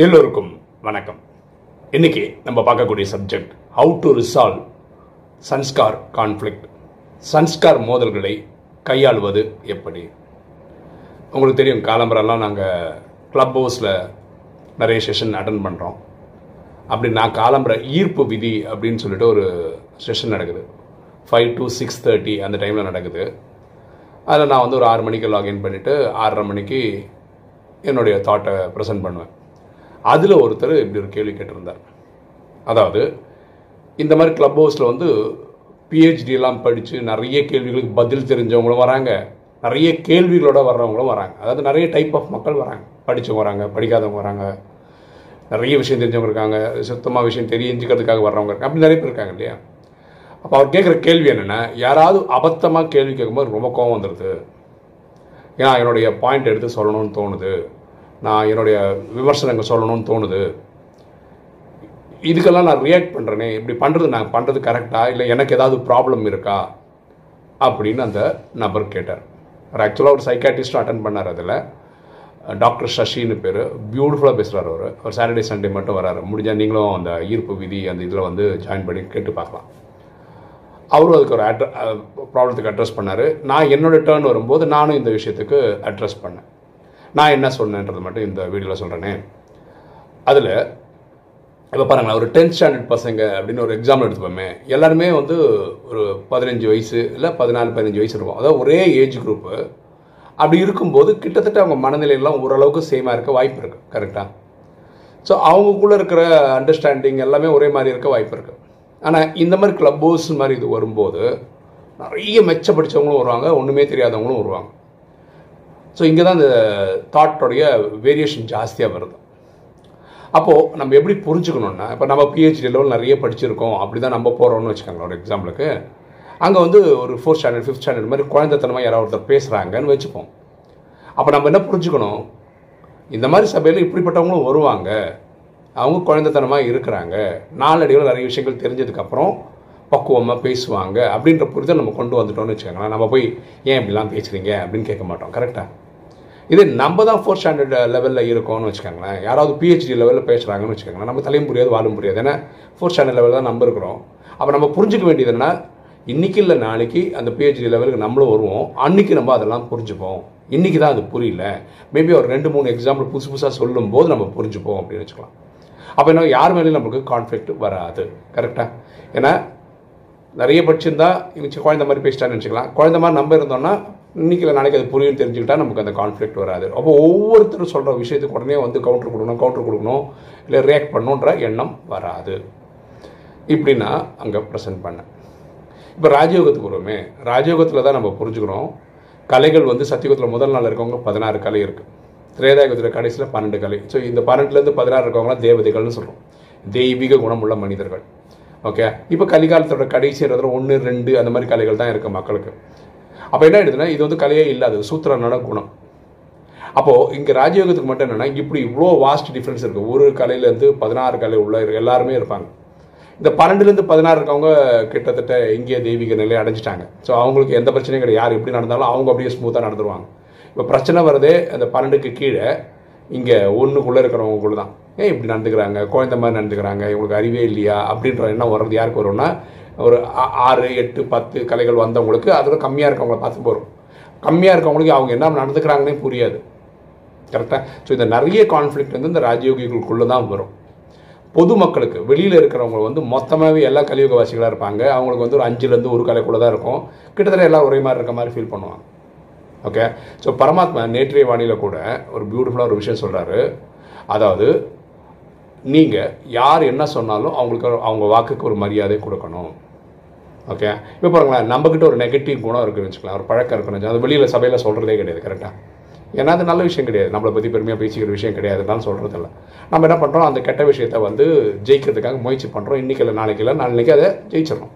எல்லோருக்கும் வணக்கம். இன்னைக்கு நம்ம பார்க்கக்கூடிய subject how to resolve sanskar conflict sanskar மோதல்களை கையாளுவது எப்படி? உங்களுக்கு தெரியும் காலம்பரெல்லாம் நாங்கள் கிளப் ஹவுஸில் நிறைய செஷன் அட்டன் பண்ணுறோம் அப்படி நான் காலம்பர ஈர்ப்பு விதி அப்படின்னு சொல்லிட்டு ஒரு செஷன் நடக்குது. ஃபைவ் டு சிக்ஸ் தேர்ட்டி அந்த டைமில் நடக்குது. அதில் நான் வந்து ஒரு ஆறு மணிக்கு லாகின் பண்ணிவிட்டு ஆறரை மணிக்கு என்னுடைய தாட்டை ப்ரெசென்ட் பண்ணுவேன். அதில் ஒருத்தர் இப்படி ஒரு கேள்வி கேட்டிருந்தார். அதாவது இந்த மாதிரி கிளப் ஹவுஸில் வந்து பிஹெச்டிலாம் படித்து நிறைய கேள்விகளுக்கு பதில் தெரிஞ்சவங்களும் வராங்க. நிறைய கேள்விகளோட வர்றவங்களும் வராங்க. அதாவது நிறைய டைப் ஆஃப் மக்கள் வராங்க. படித்தவங்க வராங்க படிக்காதவங்க வராங்க. நிறைய விஷயம் தெரிஞ்சவங்க இருக்காங்க. சுத்தமாக விஷயம் தெரிஞ்சுக்கிறதுக்காக வர்றவங்க இருக்காங்க. அப்படி நிறைய பேர் இருக்காங்க இல்லையா? அப்போ அவர் கேட்குற கேள்வி என்னென்னா யாராவது அபத்தமாக கேள்வி கேட்கும்போது ரொம்ப கோவம் வந்துடுது ஏன்னா என்னுடைய பாயிண்ட் எடுத்து சொல்லணும்னு தோணுது. நான் என்னுடைய விமர்சனங்கள் சொல்லணும்னு தோணுது. இதுக்கெல்லாம் நான் ரியாக்ட் பண்ணுறேனே இப்படி பண்ணுறது நான் பண்ணுறது கரெக்டாக இல்லை எனக்கு ஏதாவது ப்ராப்ளம் இருக்கா? அப்படின்னு அந்த நபர் கேட்டார். அவர் ஆக்சுவலாக ஒரு சைக்காட்டிஸ்ட் அட்டன் பண்ணார் அதில். டாக்டர் சஷின்னு பேர். பியூட்டிஃபுல்லாக பேசுகிறார் அவர். அவர் சாட்டர்டே சண்டே மட்டும் வராரு. முடிஞ்சால் நீங்களும் அந்த ஈர்ப்பு விதி அந்த இதில் வந்து ஜாயின் பண்ணி கேட்டு பார்க்கலாம். அவரும் அதுக்கு ஒரு அட்ர ப்ராப்ளத்துக்கு அட்ரஸ் பண்ணார். நான் என்னோட டேர்ன் வரும்போது நானும் இந்த விஷயத்துக்கு அட்ரஸ் பண்ணேன். நான் என்ன சொன்னேன்றது மட்டும் இந்த வீடியோவில் சொல்கிறேனே அதில் இப்போ பாருங்களேன் ஒரு டென்த் ஸ்டாண்டர்ட் பசங்க அப்படின்னு ஒரு எக்ஸாம்பிள் எடுத்துப்போமே. எல்லாருமே வந்து ஒரு பதினஞ்சு வயசு இல்லை பதினாலு பதினஞ்சு வயசு இருக்கும். அதாவது ஒரே ஏஜ் குரூப்பு அப்படி இருக்கும்போது கிட்டத்தட்ட அவங்க மனநிலையெல்லாம் ஓரளவுக்கு சேமாக இருக்க வாய்ப்பு இருக்குது கரெக்டாக ஸோ அவங்களுக்குள்ளே இருக்கிற அண்டர்ஸ்டாண்டிங் எல்லாமே ஒரே மாதிரி இருக்க வாய்ப்பு இருக்குது ஆனால் இந்த மாதிரி கிளப் ஹவுஸ் மாதிரி இது வரும்போது நிறைய மெச்ச படித்தவங்களும் வருவாங்க ஒன்றுமே தெரியாதவங்களும் வருவாங்க. ஸோ இங்கே தான் இந்த தாட்டோடைய வேரியேஷன் ஜாஸ்தியாக வருது. அப்போது நம்ம எப்படி புரிஞ்சுக்கணுன்னா இப்போ நம்ம பிஹெச்டி லெவல் நிறைய படிச்சிருக்கோம் அப்படி தான் நம்ம போகிறோம்னு வச்சுக்கோங்களேன் ஒரு எக்ஸாம்பிளுக்கு அங்கே வந்து ஒரு ஃபோர்த் ஸ்டாண்டர்ட் ஃபிஃப்த் ஸ்டாண்டர்ட் மாதிரி குழந்தைத்தனமாக யாராவது ஒருத்தர் பேசுகிறாங்கன்னு வச்சுப்போம். அப்போ நம்ம என்ன புரிஞ்சுக்கணும்? இந்த மாதிரி சபையில் இப்படிப்பட்டவங்களும் வருவாங்க. அவங்க குழந்தைத்தனமாக இருக்கிறாங்க. நாளடியில் நிறைய விஷயங்கள் தெரிஞ்சதுக்கப்புறம் பக்குவமாக பேசுவாங்க அப்படின்ற புரிதல் நம்ம கொண்டு வந்துட்டோம்னு வச்சுக்கோங்களேன். நம்ம போய் ஏன் இப்படிலாம் பேசுகிறீங்க அப்படின்னு கேட்க மாட்டோம். கரெக்டாக இது நம்ம தான் ஃபோர்த் ஸ்டாண்டர்ட் லெவலில் இருக்கோம்னு வச்சுக்கோங்களேன். யாராவது பிஹெச்டி லெவலில் பேசுகிறாங்கன்னு வச்சுக்கோங்களேன். நம்ம தலையும் புரியாது வாழும் புரியாது. ஏன்னா ஃபோர்த் ஸ்டாண்டர்ட் லெவலில் தான் நம்ம இருக்கிறோம். அப்போ நம்ம புரிஞ்சுக்க வேண்டியது என்ன இன்றைக்கி இல்லை நாளைக்கு அந்த பிஹெச்டி லெவலுக்கு நம்மளும் வருவோம். அன்றைக்கி நம்ம அதெல்லாம் புரிஞ்சுப்போம். இன்றைக்கி தான் அது புரியல. மேபி ஒரு ரெண்டு மூணு எக்ஸாம்பிள் புதுசு புதுசாக சொல்லும் போது நம்ம புரிஞ்சுப்போம் அப்படின்னு வச்சுக்கலாம். அப்போ என்ன யார் மேலேயும் நம்மளுக்கு கான்ஃப்ளிக்ட் வராது. கரெக்டாக ஏன்னா நிறைய படிச்சிருந்தா இவங்க குழந்த மாதிரி பேசிட்டான்னு வச்சுக்கலாம் குழந்த மாதிரி நம்ம இருந்தோம்னா இன்னைக்கு இல்லை நாளைக்கு அது புரியும் தெரிஞ்சுக்கிட்டா நமக்கு அந்த கான்ஃப்ளிக்ட் வராது. அப்போ ஒவ்வொருத்தரும் சொல்கிற விஷயத்துக்கு உடனே வந்து கவுண்டர் கொடுக்கணும் கவுண்டர் கொடுக்கணும் இல்லை ரியாக்ட் பண்ணுன்ற எண்ணம் வராது. இப்படி நான் அங்கே ப்ரெசென்ட் பண்ணேன் இப்போ ராஜயோகத்துக்கு வருவோமே. ராஜயோகத்தில் தான் நம்ம புரிஞ்சுக்கிறோம். கலைகள் வந்து சத்தியுகத்தில் முதல் நாள் இருக்கவங்க பதினாறு கலை இருக்குது திரேதாயுகத்தில் கடைசியில் பன்னெண்டு கலை. ஸோ இந்த பன்னெண்டுலேருந்து பதினாறு இருக்கவங்களாம் தேவதைகள்னு சொல்கிறோம் தெய்வீக குணமுள்ள மனிதர்கள். ஓகே இப்போ கலிகாலத்தோட கடைசி இடத்துல ஒன்று ரெண்டு அந்த மாதிரி கலைகள் தான் இருக்குது மக்களுக்கு. அப்போ என்ன ஆயிடுதுன்னா இது வந்து கலையே இல்லாது சூத்திரனோட குணம். அப்போது இங்கே ராஜயோகத்துக்கு மட்டும் என்னென்னா இப்படி இவ்வளோ வாஸ்ட் டிஃப்ரென்ஸ் இருக்குது ஒரு கலையிலேருந்து பதினாறு கலை உள்ள எல்லாருமே இருப்பாங்க. இந்த பன்னெண்டுலேருந்து பதினாறு இருக்கவங்க கிட்டத்தட்ட இங்கே தெய்வீக நிலையை அடைஞ்சிட்டாங்க. ஸோ அவங்களுக்கு எந்த பிரச்சனையும் கிடையாது. யார் எப்படி நடந்தாலும் அவங்க அப்படியே ஸ்மூத்தாக நடந்துருவாங்க. இப்போ பிரச்சனை வரதே அந்த பன்னெண்டுக்கு கீழே இங்கே ஒன்றுக்குள்ளே இருக்கிறவங்களுக்குள்ள தான். ஏன் இப்படி நடந்துக்கிறாங்க? குழந்த மாதிரி நடந்துக்கிறாங்க. இவங்களுக்கு அறிவே இல்லையா? அப்படின்ற எண்ணம் வர்றது யாருக்கு வரும்னா ஒரு ஆறு எட்டு பத்து கலைகள் வந்தவங்களுக்கு அதில் கம்மியாக இருக்கவங்கள பார்த்து போகிறோம் கம்மியாக இருக்கவங்களுக்கு அவங்க என்ன நடந்துக்கிறாங்கன்னே புரியாது. கரெக்டாக ஸோ இந்த நிறைய கான்ஃப்ளிக்ட் வந்து இந்த ராஜயோகிகளுக்குள்ளே தான் வரும். பொதுமக்களுக்கு வெளியில் இருக்கிறவங்க வந்து மொத்தமாகவே எல்லா கலியுகவாசிகளாக இருப்பாங்க. அவங்களுக்கு வந்து ஒரு அஞ்சுலேருந்து ஒரு கலைக்குள்ளே தான் இருக்கும். கிட்டத்தட்ட எல்லாம் ஒரே மாதிரி இருக்க மாதிரி ஃபீல் பண்ணுவாங்க. ஓகே ஸோ பரமாத்மா நேற்றைய வானியில் கூட ஒரு பியூட்டிஃபுல்லாக ஒரு விஷயம் சொல்கிறாரு அதாவது நீங்கள் யார் என்ன சொன்னாலும் அவங்களுக்கு அவங்க வாக்குக்கு ஒரு மரியாதை கொடுக்கணும். ஓகே இப்போ பாருங்களேன் நம்மக்கிட்ட ஒரு நெகட்டிவ் குணம் இருக்குன்னு வச்சுக்கலாம். ஒரு பழக்கம் இருக்குன்னு அது வெளியில் சபையில் சொல்கிறதே கிடையாது கரெக்டாக ஏன்னா அது நல்ல விஷயம் கிடையாது. நம்மளை பற்றி பெருமையாக பேசிக்கிற விஷயம் கிடையாதுனாலும் சொல்கிறது இல்லை. நம்ம என்ன பண்ணுறோம் அந்த கெட்ட விஷயத்தை வந்து ஜெயிக்கிறதுக்காக முயற்சி பண்ணுறோம் இன்றைக்கி இல்லை நாளைக்கு இல்லை நாளைக்கு அதை ஜெயிச்சிடணும்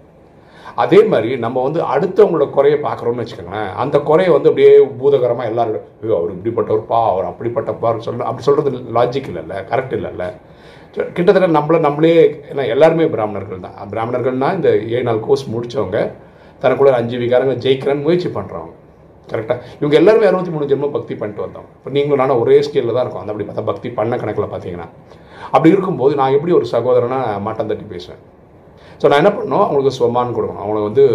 அதே மாதிரி நம்ம வந்து அடுத்தவங்களோட குறையை பார்க்குறோம்னு வச்சுக்கோங்களேன் அந்த குறையை வந்து அப்படியே பூதகரமாக எல்லாரும் ஐயோ அவர் இப்படிப்பட்டவர்ப்பா அவர் அப்படிப்பட்டப்பார் சொல்ல அப்படி சொல்கிறது லாஜிக் இல்லைல்ல கரெக்ட் இல்லைல்ல கிட்டத்தட்ட நம்மள நம்மளே ஏன்னா எல்லாருமே பிராமணர்கள் தான். பிராமணர்கள்னால் இந்த ஏழு நாள் கோர்ஸ் முடித்தவங்க தனக்குள்ள அஞ்சு விகாரங்கள் ஜெயிக்கிறேன்னு முயற்சி பண்ணுறவங்க கரெக்டாக இவங்க எல்லாருமே அறுபத்தி மூணு ஜென்மம் பக்தி பண்ணிட்டு வந்தோம். இப்போ நீங்களும் நானும் ஒரே ஸ்கேலில் தான் இருக்கும். அந்த அப்படி பார்த்தா பக்தி பண்ண கணக்கில் பார்த்தீங்கன்னா. அப்படி இருக்கும்போது நான் எப்படி ஒரு சகோதரனா மாட்டம் தட்டி பேசுவேன்? ஸோ நான் என்ன பண்ணணும்? அவங்களுக்கு ஸ்வமான்னு கொடுக்கணும். அவங்களுக்கு வந்து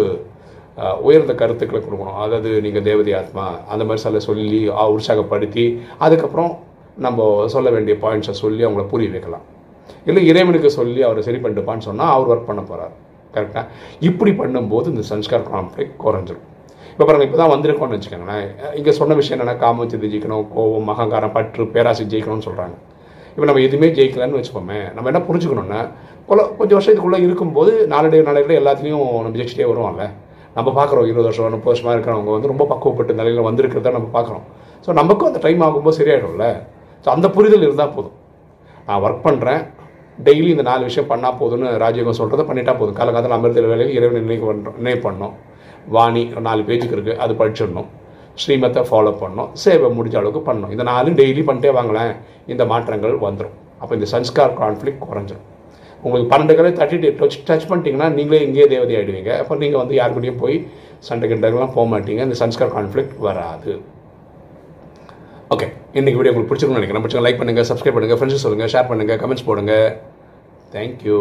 உயர்ந்த கருத்துக்களை கொடுக்கணும். அதாவது நீங்கள் தேவதை ஆத்மா அந்த மாதிரி சொல்ல சொல்லி உற்சாகப்படுத்தி அதுக்கப்புறம் நம்ம சொல்ல வேண்டிய பாயிண்ட்ஸை சொல்லி அவங்கள புரிய வைக்கலாம். இல்லை இறைவனுக்கு சொல்லி அவரை சரி பண்ணிட்டுப்பான்னு சொன்னால் அவர் ஒர்க் பண்ண போகிறார் கரெக்டாக இப்படி பண்ணும்போது இந்த சன்ஸ்கார் கான்ஃப்ளிக் குறைஞ்சிரும். இப்போ பாருங்கள் இப்போ தான் வந்திருக்கோம்னு வச்சுக்கோங்களேன். இங்கே சொன்ன விஷயம் என்னென்னா காமத்தை ஜெயிக்கணும் கோவம் அகங்காரம் பற்று பேராசை ஜெயிக்கணும்னு சொல்கிறாங்க இப்போ நம்ம எதுவுமே ஜெயிக்கலன்னு வச்சுப்போமே நம்ம என்ன புரிஞ்சுக்கணும்னா பல கொஞ்சம் வருஷத்துக்குள்ளே இருக்கும்போது நாளடைய நாளையில எல்லாத்துலேயும் நம்ம ஜெயிச்சிட்டே வருவோம்ல. நம்ம பார்க்குறோம் இருபது வருஷம் முப்பது வருஷமாக இருக்கிறவங்க வந்து ரொம்ப பக்குவப்பட்ட நிலையில் வந்திருக்கிறத நம்ம பார்க்குறோம் ஸோ நமக்கும் அந்த டைம் ஆகும்போது சரியாயிடும்ல. ஸோ அந்த புரிதல் இருந்தால் போதும். நான் ஒர்க் பண்ணுறேன் டெய்லி இந்த நாலு விஷயம் பண்ணால் போதும்னு ராஜயோகம் சொல்கிறத பண்ணிட்டா போதும். காலகாலத்தில் அமிர்தல் வேலையில் இறைவன் நினைவு பண்ணுறோம் நினைவு பண்ணோம். வாணி நாலு பேஜுக்கு இருக்குது அது படிச்சிடணும். ஸ்ரீமத்தை ஃபாலோ பண்ணணும் சேவை முடிஞ்ச அளவுக்கு பண்ணோம். இதை நாலும் டெய்லி பண்ணிட்டே வாங்களேன். இந்த மாற்றங்கள் வந்துடும் அப்போ இந்த சன்ஸ்கார் கான்ஃப்ளிக் குறைஞ்சிடும் உங்களுக்கு பன்னெண்டு கலை தட்டி டச் டச் பண்ணிட்டீங்கன்னா நீங்களே இங்கேயே தேவதை ஆகிடுவீங்க அப்போ நீங்கள் வந்து யாருக்கிட்டையும் போய் சண்டை கிண்டெல்லாம் போக மாட்டீங்க. இந்த சன்ஸ்கார் கான்ஃப்ளிக் வராது. ஓகே இன்றைக்கி வீடியோ உங்களுக்கு பிடிச்சிருக்கும்னு நினைக்கிறேன். பிடிச்சிங்க லைக் பண்ணுங்கள் சப்ஸ்கிரைப் பண்ணுங்கள் ஃப்ரெண்ட்ஸ் சொல்லுங்கள் ஷேர் பண்ணுங்கள் கமெண்ட்ஸ் போடுங்க. தேங்க்யூ